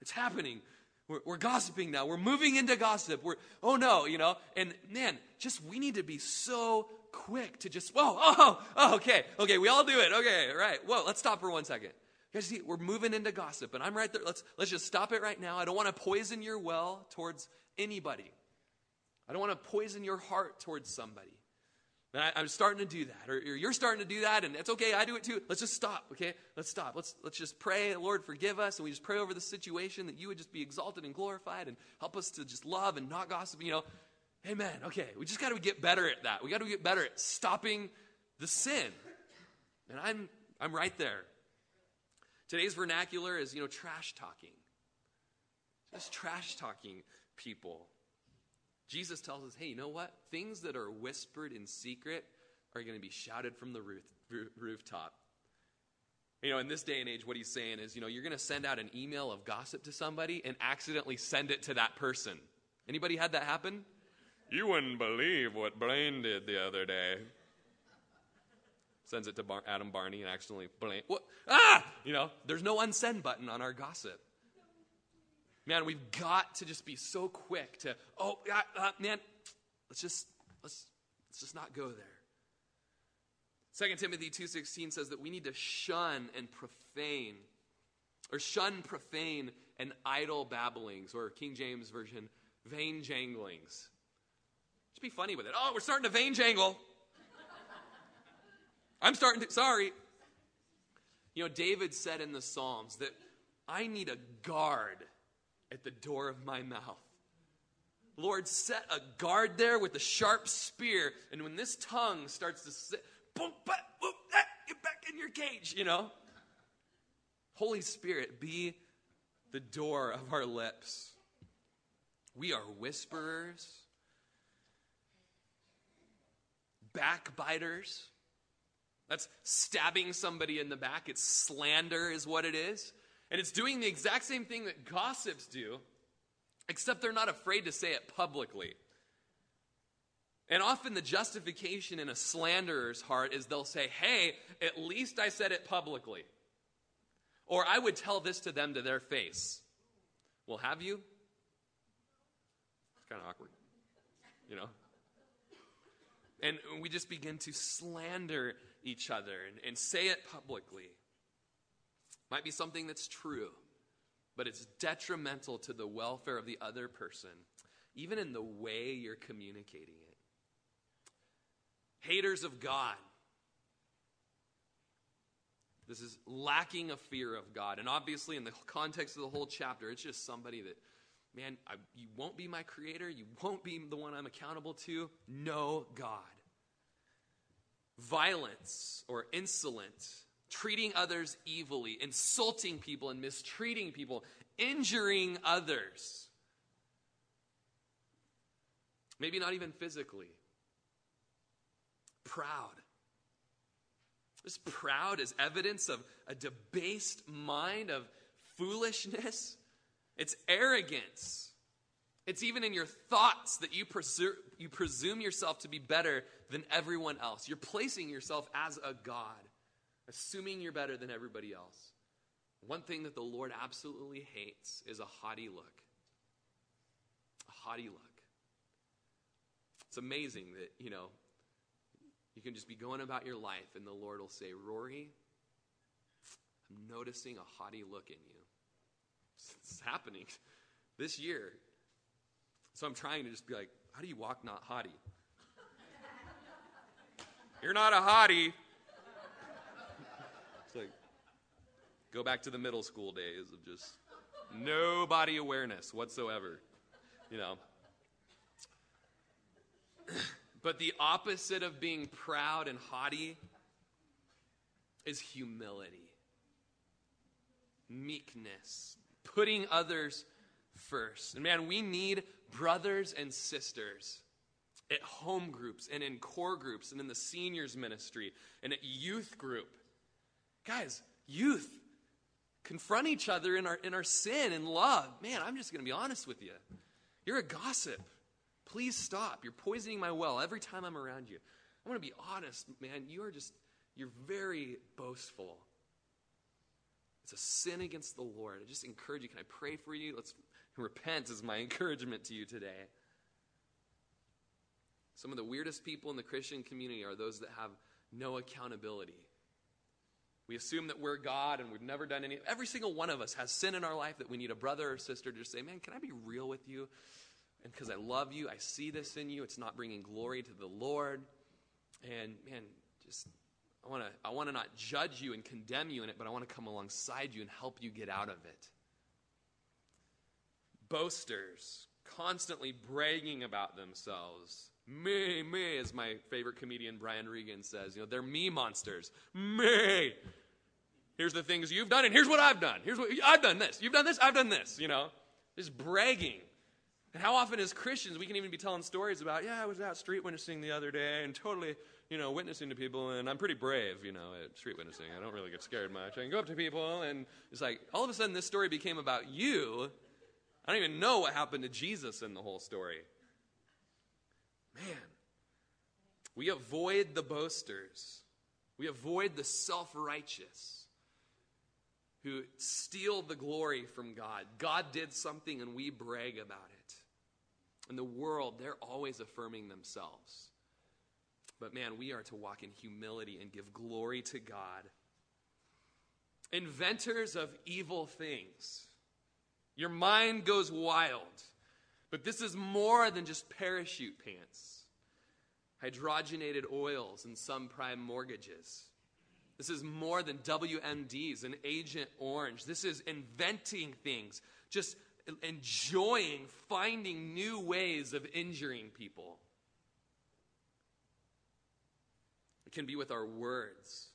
It's happening. We're, we're gossiping now. We're moving into gossip. We're, oh no, you know, and man, just we need to be so quick to just, whoa, oh, oh, oh okay, okay, we all do it. Okay, right. Whoa, let's stop for one second. You guys see, we're moving into gossip, and I'm right there. Let's, let's just stop it right now. I don't want to poison your well towards anybody. I don't want to poison your heart towards somebody. And I, am starting to do that, or, or, you're starting to do that, and it's okay. I do it too. Let's just stop, okay? Let's stop. Let's let's just pray, Lord, forgive us, and we just pray over the situation that you would just be exalted and glorified, and help us to just love and not gossip. You know, Amen. Okay, we just got to get better at that. We got to get better at stopping the sin, and I'm I'm right there. Today's vernacular is you know trash talking, just trash talking people. Jesus tells us, hey, you know what? Things that are whispered in secret are going to be shouted from the roof, rooftop. You know, in this day and age, what he's saying is, you know, you're going to send out an email of gossip to somebody and accidentally send it to that person. Anybody had that happen? You wouldn't believe what Blaine did the other day. Sends it to Bar- Adam Barney and accidentally Blaine. What? Ah! You know, there's no unsend button on our gossip. Man, we've got to just be so quick to, oh, uh, uh, man, let's just, let's, let's just not go there. 2 Timothy 2.16 says that we need to shun and profane, or shun profane and idle babblings, or King James Version, vain janglings. Just be funny with it. Oh, we're starting to vain jangle. I'm starting to, sorry. You know, David said in the Psalms that I need a guard at the door of my mouth. Lord, set a guard there with a sharp spear, and when this tongue starts to sit, boom, boom, ah, get back in your cage, you know? Holy Spirit, be the door of our lips. We are whisperers, backbiters. That's stabbing somebody in the back. It's slander, is what it is. And it's doing the exact same thing that gossips do, except they're not afraid to say it publicly. And often the justification in a slanderer's heart is they'll say, hey, at least I said it publicly. Or I would tell this to them to their face. Well, have you? It's kind of awkward, you know? And we just begin to slander each other and, and say it publicly. Might be something that's true, but it's detrimental to the welfare of the other person, even in the way you're communicating it. Haters of God. This is lacking a fear of God. And obviously, in the context of the whole chapter, it's just somebody that, man, I, you won't be my creator. You won't be the one I'm accountable to. No God. Violence or insolent treating others evilly, insulting people and mistreating people, injuring others. Maybe not even physically. Proud. This proud is evidence of a debased mind, of foolishness. It's arrogance. It's even in your thoughts that you, presu- you presume yourself to be better than everyone else. You're placing yourself as a God assuming you're better than everybody else. One thing that the Lord absolutely hates is a haughty look. A haughty look. It's amazing that, you know, you can just be going about your life and the Lord will say, Rory, I'm noticing a haughty look in you. It's happening this year. So I'm trying to just be like, how do you walk not haughty? You're not a haughty. Go back to the middle school days of just no body awareness whatsoever, you know. but the opposite of being proud and haughty is humility, meekness, putting others first. And man, we need brothers and sisters at home groups and in core groups and in the seniors ministry and at youth group. Guys, youth, confront each other in our, in our sin and love. Man, I'm just going to be honest with you. You're a gossip. Please stop. You're poisoning my well every time I'm around you. I want to be honest, man. You are just, you're very boastful. It's a sin against the Lord. I just encourage you. Can I pray for you? Let's repent, is my encouragement to you today. Some of the weirdest people in the Christian community are those that have no accountability. We assume that we're God and we've never done any. Every single one of us has sin in our life that we need a brother or sister to just say, man, can I be real with you? And because I love you, I see this in you. It's not bringing glory to the Lord. And man, just I want to I want to not judge you and condemn you in it, but I want to come alongside you and help you get out of it. Boasters, constantly bragging about themselves. Me, me, as my favorite comedian Brian Regan says. You know, they're me monsters. Me. Here's the things you've done, and here's what I've done. Here's what I've done this. You've done this, I've done this, you know. Just bragging. And how often as Christians we can even be telling stories about, yeah, I was out street witnessing the other day and totally, you know, witnessing to people, and I'm pretty brave, you know, at street witnessing. I don't really get scared much. I can go up to people, and it's like all of a sudden this story became about you. I don't even know what happened to Jesus in the whole story. Man, we avoid the boasters, we avoid the self righteous who steal the glory from God. God did something and we brag about it. In the world, they're always affirming themselves. But man, we are to walk in humility and give glory to God. Inventors of evil things. Your mind goes wild. But this is more than just parachute pants, hydrogenated oils, and subprime mortgages. This is more than WMDs and Agent Orange. This is inventing things, just enjoying finding new ways of injuring people. It can be with our words.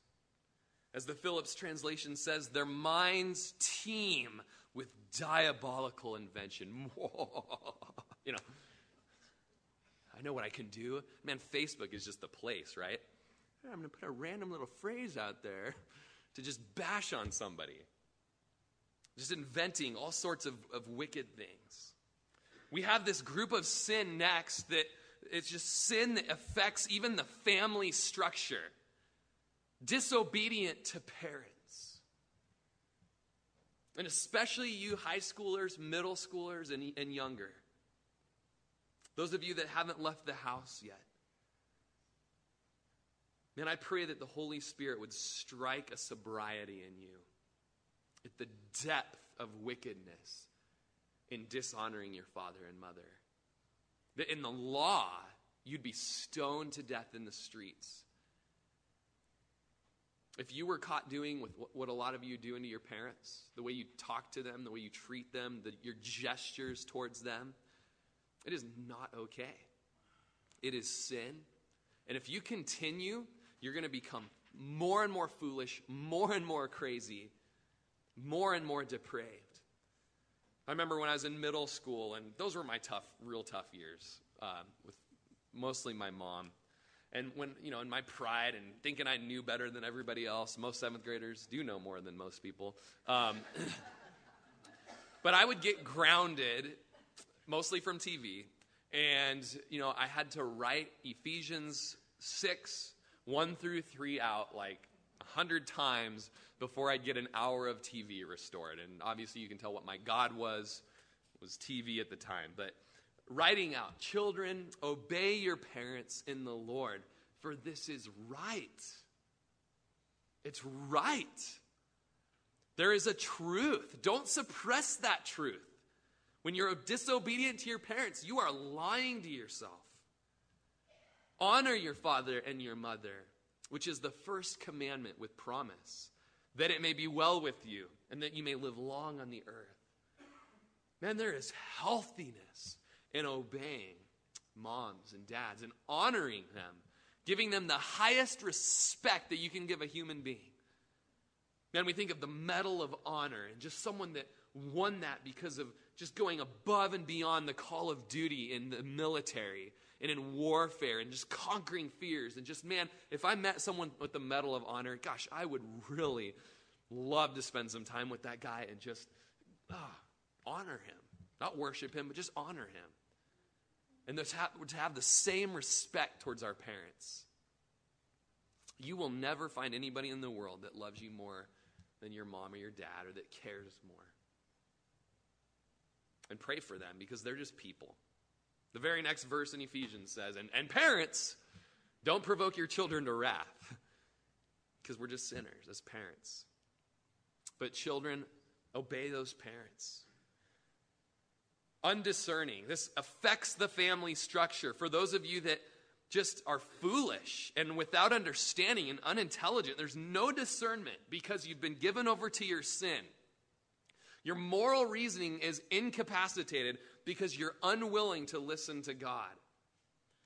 As the Phillips translation says, their minds teem with diabolical invention. you know, I know what I can do. Man, Facebook is just the place, right? I'm going to put a random little phrase out there to just bash on somebody. Just inventing all sorts of, of wicked things. We have this group of sin next that it's just sin that affects even the family structure. Disobedient to parents. And especially you high schoolers, middle schoolers, and, and younger. Those of you that haven't left the house yet. Man, I pray that the Holy Spirit would strike a sobriety in you at the depth of wickedness in dishonoring your father and mother. That in the law, you'd be stoned to death in the streets. If you were caught doing with what a lot of you do to your parents, the way you talk to them, the way you treat them, the, your gestures towards them, it is not okay. It is sin. And if you continue you're going to become more and more foolish, more and more crazy, more and more depraved. I remember when I was in middle school, and those were my tough, real tough years uh, with mostly my mom. And when, you know, in my pride and thinking I knew better than everybody else, most seventh graders do know more than most people. Um, but I would get grounded, mostly from TV. And, you know, I had to write Ephesians 6, one through three out like a hundred times before I'd get an hour of TV restored. And obviously, you can tell what my God was was TV at the time. But writing out, children, obey your parents in the Lord, for this is right. It's right. There is a truth. Don't suppress that truth. When you're disobedient to your parents, you are lying to yourself. Honor your father and your mother, which is the first commandment with promise, that it may be well with you and that you may live long on the earth. Man, there is healthiness in obeying moms and dads and honoring them, giving them the highest respect that you can give a human being. Man, we think of the Medal of Honor and just someone that won that because of just going above and beyond the call of duty in the military and in warfare and just conquering fears. And just, man, if I met someone with the Medal of Honor, gosh, I would really love to spend some time with that guy and just ah, honor him. Not worship him, but just honor him. And to have, the same respect towards our parents. You will never find anybody in the world that loves you more than your mom or your dad or that cares more. And pray for them because they're just people. The very next verse in Ephesians says, and, and parents, don't provoke your children to wrath, because we're just sinners as parents. But children, obey those parents. Undiscerning. This affects the family structure. For those of you that just are foolish and without understanding and unintelligent. There's no discernment because you've been given over to your sin. Your moral reasoning is incapacitated because you're unwilling to listen to God.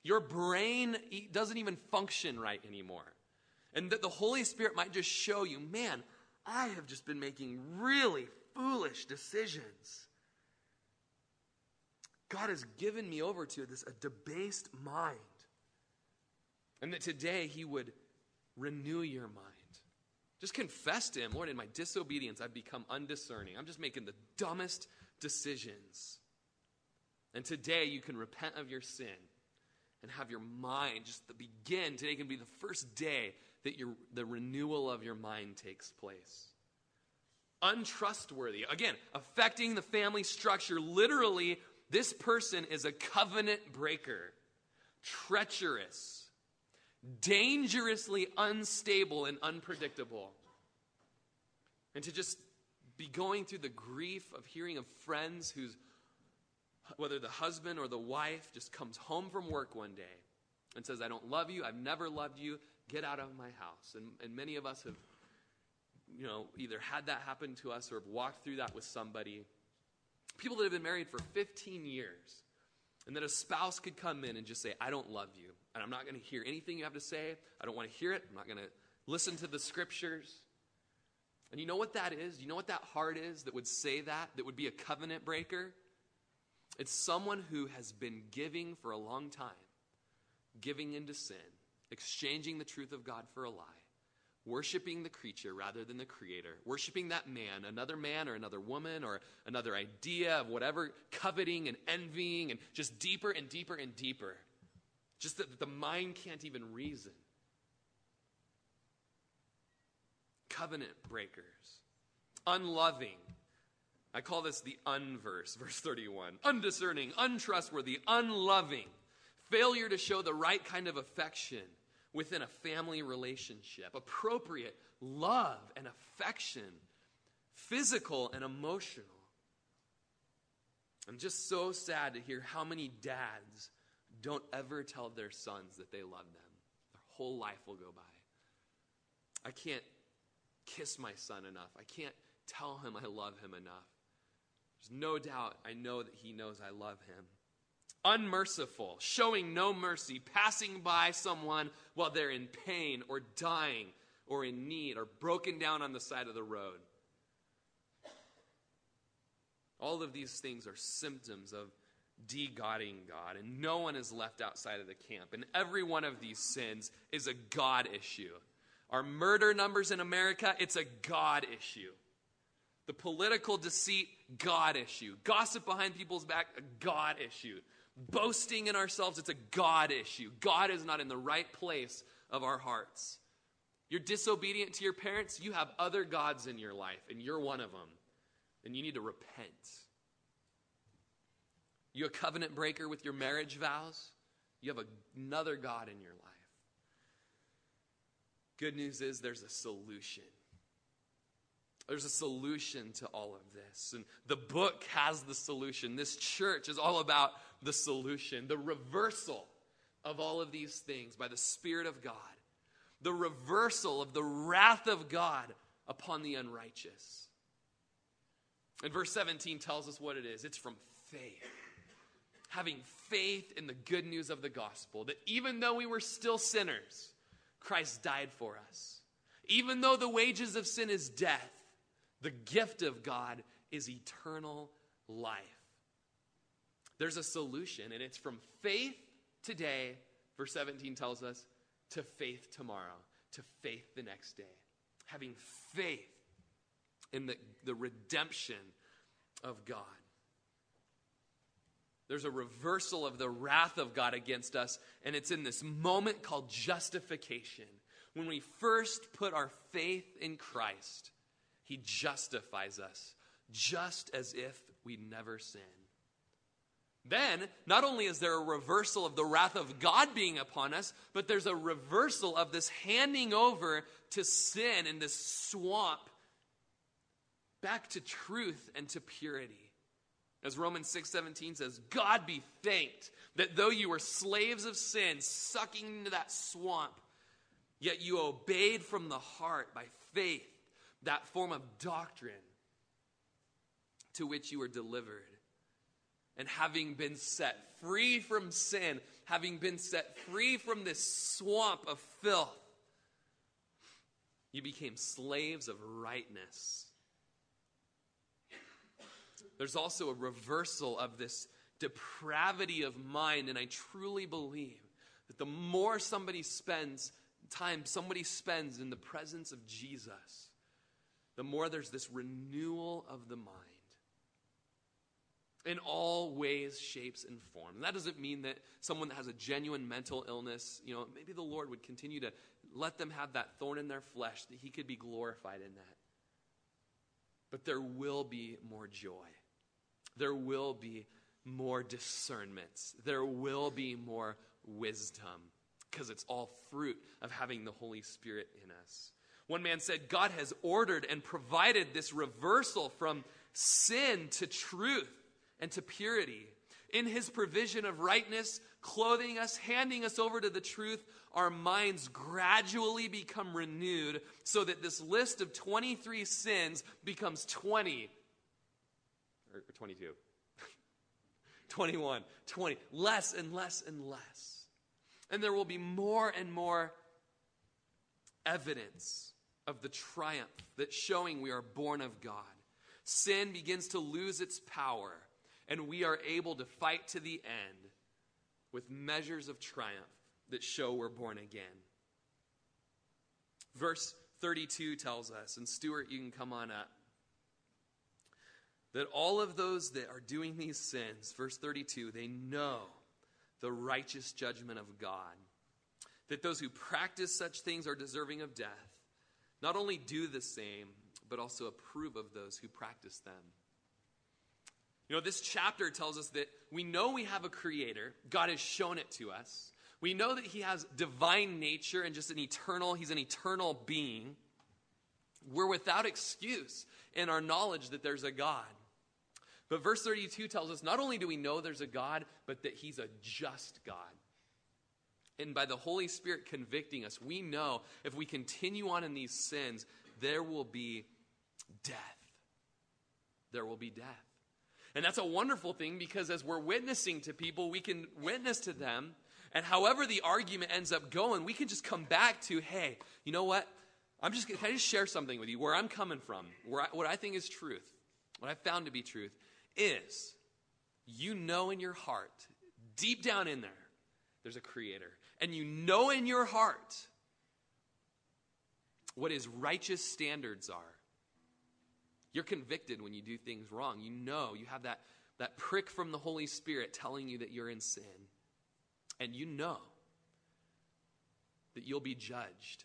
Your brain doesn't even function right anymore. And that the Holy Spirit might just show you, man, I have just been making really foolish decisions. God has given me over to this a debased mind. And that today He would renew your mind. Just confess to Him, Lord, in my disobedience, I've become undiscerning. I'm just making the dumbest decisions. And today you can repent of your sin and have your mind just begin. Today can be the first day that your, the renewal of your mind takes place. Untrustworthy. Again, affecting the family structure. Literally, this person is a covenant breaker, treacherous dangerously unstable and unpredictable. And to just be going through the grief of hearing of friends whose, whether the husband or the wife just comes home from work one day and says, I don't love you, I've never loved you, get out of my house. And, and many of us have, you know, either had that happen to us or have walked through that with somebody. People that have been married for 15 years. And that a spouse could come in and just say, I don't love you and I'm not going to hear anything you have to say. I don't want to hear it. I'm not going to listen to the scriptures. And you know what that is? You know what that heart is that would say that, that would be a covenant breaker? It's someone who has been giving for a long time, giving into sin, exchanging the truth of God for a lie, worshiping the creature rather than the creator, worshiping that man, another man or another woman or another idea of whatever, coveting and envying, and just deeper and deeper and deeper. Just that the mind can't even reason. Covenant breakers, unloving. I call this the unverse, verse 31. Undiscerning, untrustworthy, unloving. Failure to show the right kind of affection within a family relationship. Appropriate love and affection, physical and emotional. I'm just so sad to hear how many dads don't ever tell their sons that they love them. Their whole life will go by. I can't kiss my son enough. I can't tell him I love him enough. There's no doubt I know that he knows I love him. Unmerciful, showing no mercy, passing by someone while they're in pain or dying or in need or broken down on the side of the road. All of these things are symptoms of de-godding God, and no one is left outside of the camp. And every one of these sins is a God issue. Our murder numbers in America, it's a God issue. The political deceit, God issue. Gossip behind people's back, a God issue. Boasting in ourselves, it's a God issue. God is not in the right place of our hearts. You're disobedient to your parents, you have other gods in your life, and you're one of them. And you need to repent. You a covenant breaker with your marriage vows? You have another God in your life. Good news is there's a solution. There's a solution to all of this. And the book has the solution. This church is all about the solution, the reversal of all of these things by the Spirit of God, the reversal of the wrath of God upon the unrighteous. And verse 17 tells us what it is it's from faith having faith in the good news of the gospel that even though we were still sinners, Christ died for us. Even though the wages of sin is death, the gift of God is eternal life. There's a solution, and it's from faith today, verse 17 tells us, to faith tomorrow, to faith the next day. Having faith in the, the redemption of God. There's a reversal of the wrath of God against us, and it's in this moment called justification. When we first put our faith in Christ, He justifies us, just as if we'd never sinned. Then, not only is there a reversal of the wrath of God being upon us, but there's a reversal of this handing over to sin and this swamp back to truth and to purity. As Romans 6:17 says, God be thanked that though you were slaves of sin, sucking into that swamp, yet you obeyed from the heart by faith that form of doctrine to which you were delivered. And having been set free from sin, having been set free from this swamp of filth, you became slaves of rightness. There's also a reversal of this depravity of mind, and I truly believe that the more somebody spends time, somebody spends in the presence of Jesus, the more there's this renewal of the mind in all ways, shapes, and form. And that doesn't mean that someone that has a genuine mental illness, you know, maybe the Lord would continue to let them have that thorn in their flesh, that He could be glorified in that. But there will be more joy. There will be more discernment. There will be more wisdom because it's all fruit of having the Holy Spirit in us. One man said, God has ordered and provided this reversal from sin to truth and to purity. In his provision of rightness, clothing us, handing us over to the truth, our minds gradually become renewed so that this list of 23 sins becomes 20 or 22. 21, 20, less and less and less. And there will be more and more evidence of the triumph that's showing we are born of God. Sin begins to lose its power, and we are able to fight to the end with measures of triumph that show we're born again. Verse 32 tells us, and Stuart, you can come on up, that all of those that are doing these sins, verse 32, they know the righteous judgment of God. That those who practice such things are deserving of death. Not only do the same, but also approve of those who practice them. You know, this chapter tells us that we know we have a creator. God has shown it to us. We know that he has divine nature and just an eternal, he's an eternal being. We're without excuse in our knowledge that there's a God. But verse 32 tells us not only do we know there's a God, but that he's a just God. And by the Holy Spirit convicting us, we know if we continue on in these sins, there will be death. There will be death. And that's a wonderful thing because as we're witnessing to people, we can witness to them. And however the argument ends up going, we can just come back to, hey, you know what? I'm just, can I just share something with you where I'm coming from, where I, what I think is truth, what I found to be truth is you know in your heart, deep down in there, there's a creator. And you know in your heart what his righteous standards are. You're convicted when you do things wrong. You know, you have that, that prick from the Holy Spirit telling you that you're in sin. And you know that you'll be judged.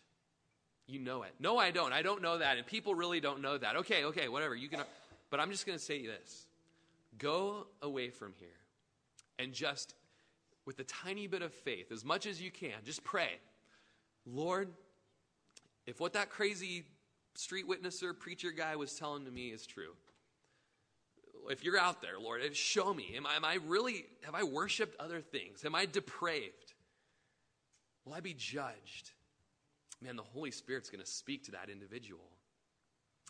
You know it. No, I don't. I don't know that. And people really don't know that. Okay, okay, whatever. You can but I'm just going to say this. Go away from here and just, with a tiny bit of faith, as much as you can, just pray. Lord, if what that crazy street witnesser, preacher guy was telling to me is true, if you're out there, Lord, show me. Am I, am I really, have I worshiped other things? Am I depraved? Will I be judged? Man, the Holy Spirit's going to speak to that individual.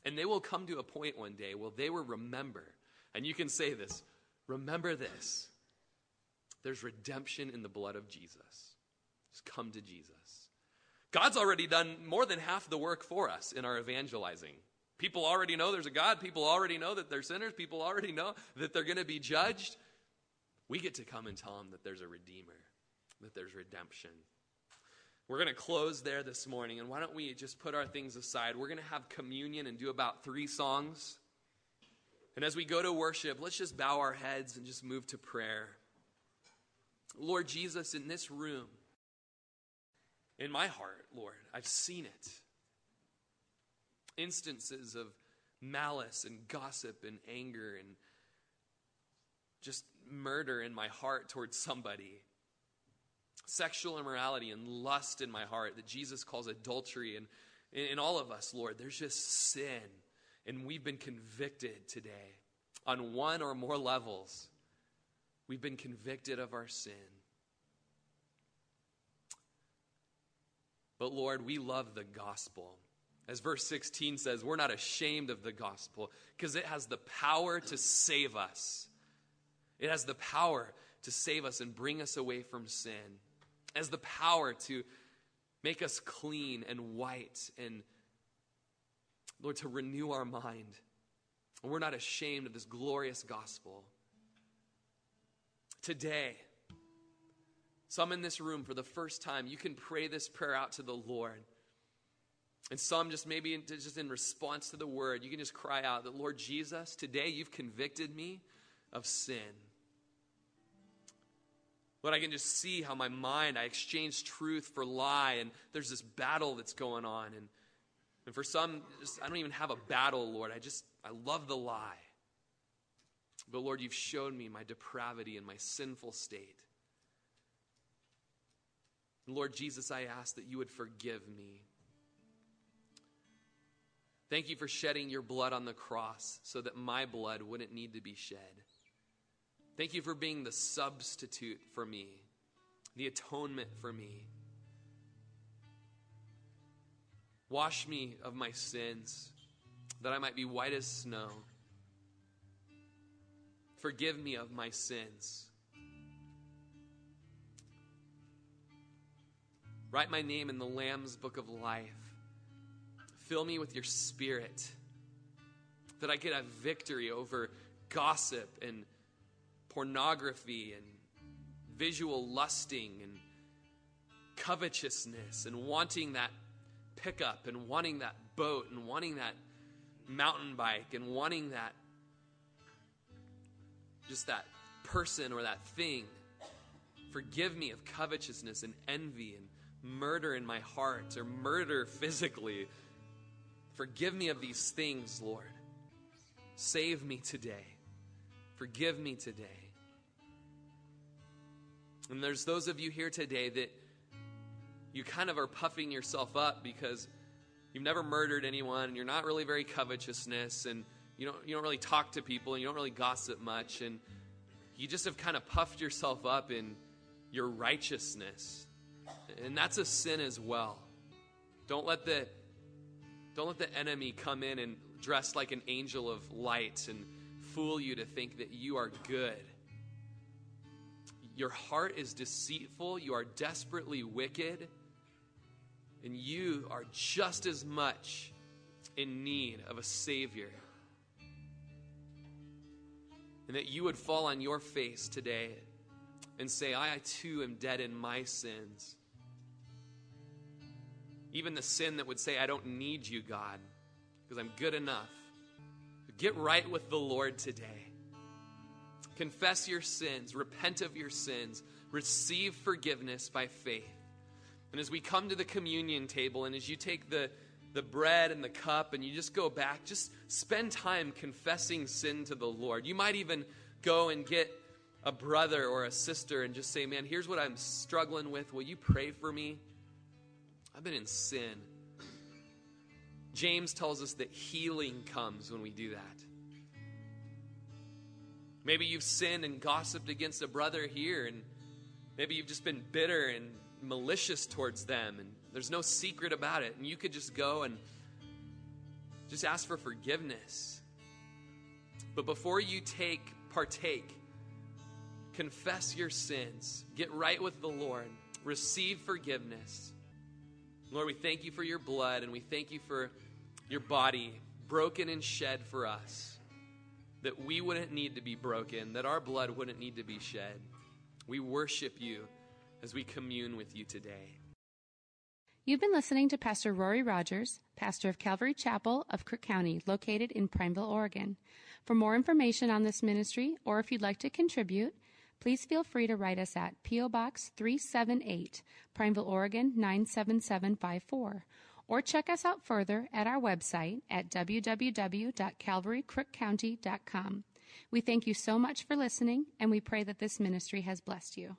And they will come to a point one day where they will remember and you can say this remember this there's redemption in the blood of Jesus. Just come to Jesus. God's already done more than half the work for us in our evangelizing. People already know there's a God. People already know that they're sinners. People already know that they're going to be judged. We get to come and tell them that there's a Redeemer, that there's redemption. We're going to close there this morning, and why don't we just put our things aside? We're going to have communion and do about three songs. And as we go to worship, let's just bow our heads and just move to prayer. Lord Jesus, in this room, in my heart, Lord, I've seen it. Instances of malice and gossip and anger and just murder in my heart towards somebody. Sexual immorality and lust in my heart that Jesus calls adultery. And in all of us, Lord, there's just sin and we've been convicted today. on one or more levels, we've been convicted of our sin. But Lord, we love the gospel. As verse 16 says, we're not ashamed of the gospel because it has the power to save us. It has the power to save us and bring us away from sin. It has the power to make us clean and white and, Lord, to renew our mind. And we're not ashamed of this glorious gospel. Today, some in this room for the first time, you can pray this prayer out to the Lord. And some just maybe just in response to the word, you can just cry out that, Lord Jesus, today you've convicted me of sin. Lord, I can just see how my mind, I exchange truth for lie, and there's this battle that's going on. And, and for some, just, I don't even have a battle, Lord. I just, I love the lie. But Lord, you've shown me my depravity and my sinful state. Lord Jesus, I ask that you would forgive me. Thank you for shedding your blood on the cross so that my blood wouldn't need to be shed. Thank you for being the substitute for me, the atonement for me. Wash me of my sins that I might be white as snow. Forgive me of my sins. Write my name in the Lamb's book of life. Fill me with your spirit that I get a victory over gossip and pornography and visual lusting and covetousness and wanting that pickup and wanting that boat and wanting that mountain bike and wanting that just that person or that thing. Forgive me of covetousness and envy and murder in my heart or murder physically Forgive me of these things, Lord. Save me today. Forgive me today. And there's those of you here today that you kind of are puffing yourself up because you've never murdered anyone and you're not really very covetousness and you don't, you don't really talk to people and you don't really gossip much and you just have kind of puffed yourself up in your righteousness. And that's a sin as well. Don't let the don't let the enemy come in and dress like an angel of light and fool you to think that you are good. Your heart is deceitful, you are desperately wicked, and you are just as much in need of a Savior. And that you would fall on your face today and say, I too am dead in my sins. Even the sin that would say, I don't need you, God, because I'm good enough. Get right with the Lord today. Confess your sins, repent of your sins, receive forgiveness by faith. And as we come to the communion table, and as you take the, the bread and the cup and you just go back, just spend time confessing sin to the Lord. You might even go and get a brother or a sister and just say, Man, here's what I'm struggling with. Will you pray for me? I've been in sin. James tells us that healing comes when we do that. Maybe you've sinned and gossiped against a brother here, and maybe you've just been bitter and malicious towards them, and there's no secret about it. And you could just go and just ask for forgiveness. But before you take, partake, confess your sins, get right with the Lord, receive forgiveness. Lord, we thank you for your blood and we thank you for your body broken and shed for us. That we wouldn't need to be broken, that our blood wouldn't need to be shed. We worship you as we commune with you today. You've been listening to Pastor Rory Rogers, pastor of Calvary Chapel of Crook County, located in Prineville, Oregon. For more information on this ministry, or if you'd like to contribute, please feel free to write us at P.O. Box 378, Prineville, Oregon 97754, or check us out further at our website at www.calvarycrookcounty.com. We thank you so much for listening, and we pray that this ministry has blessed you.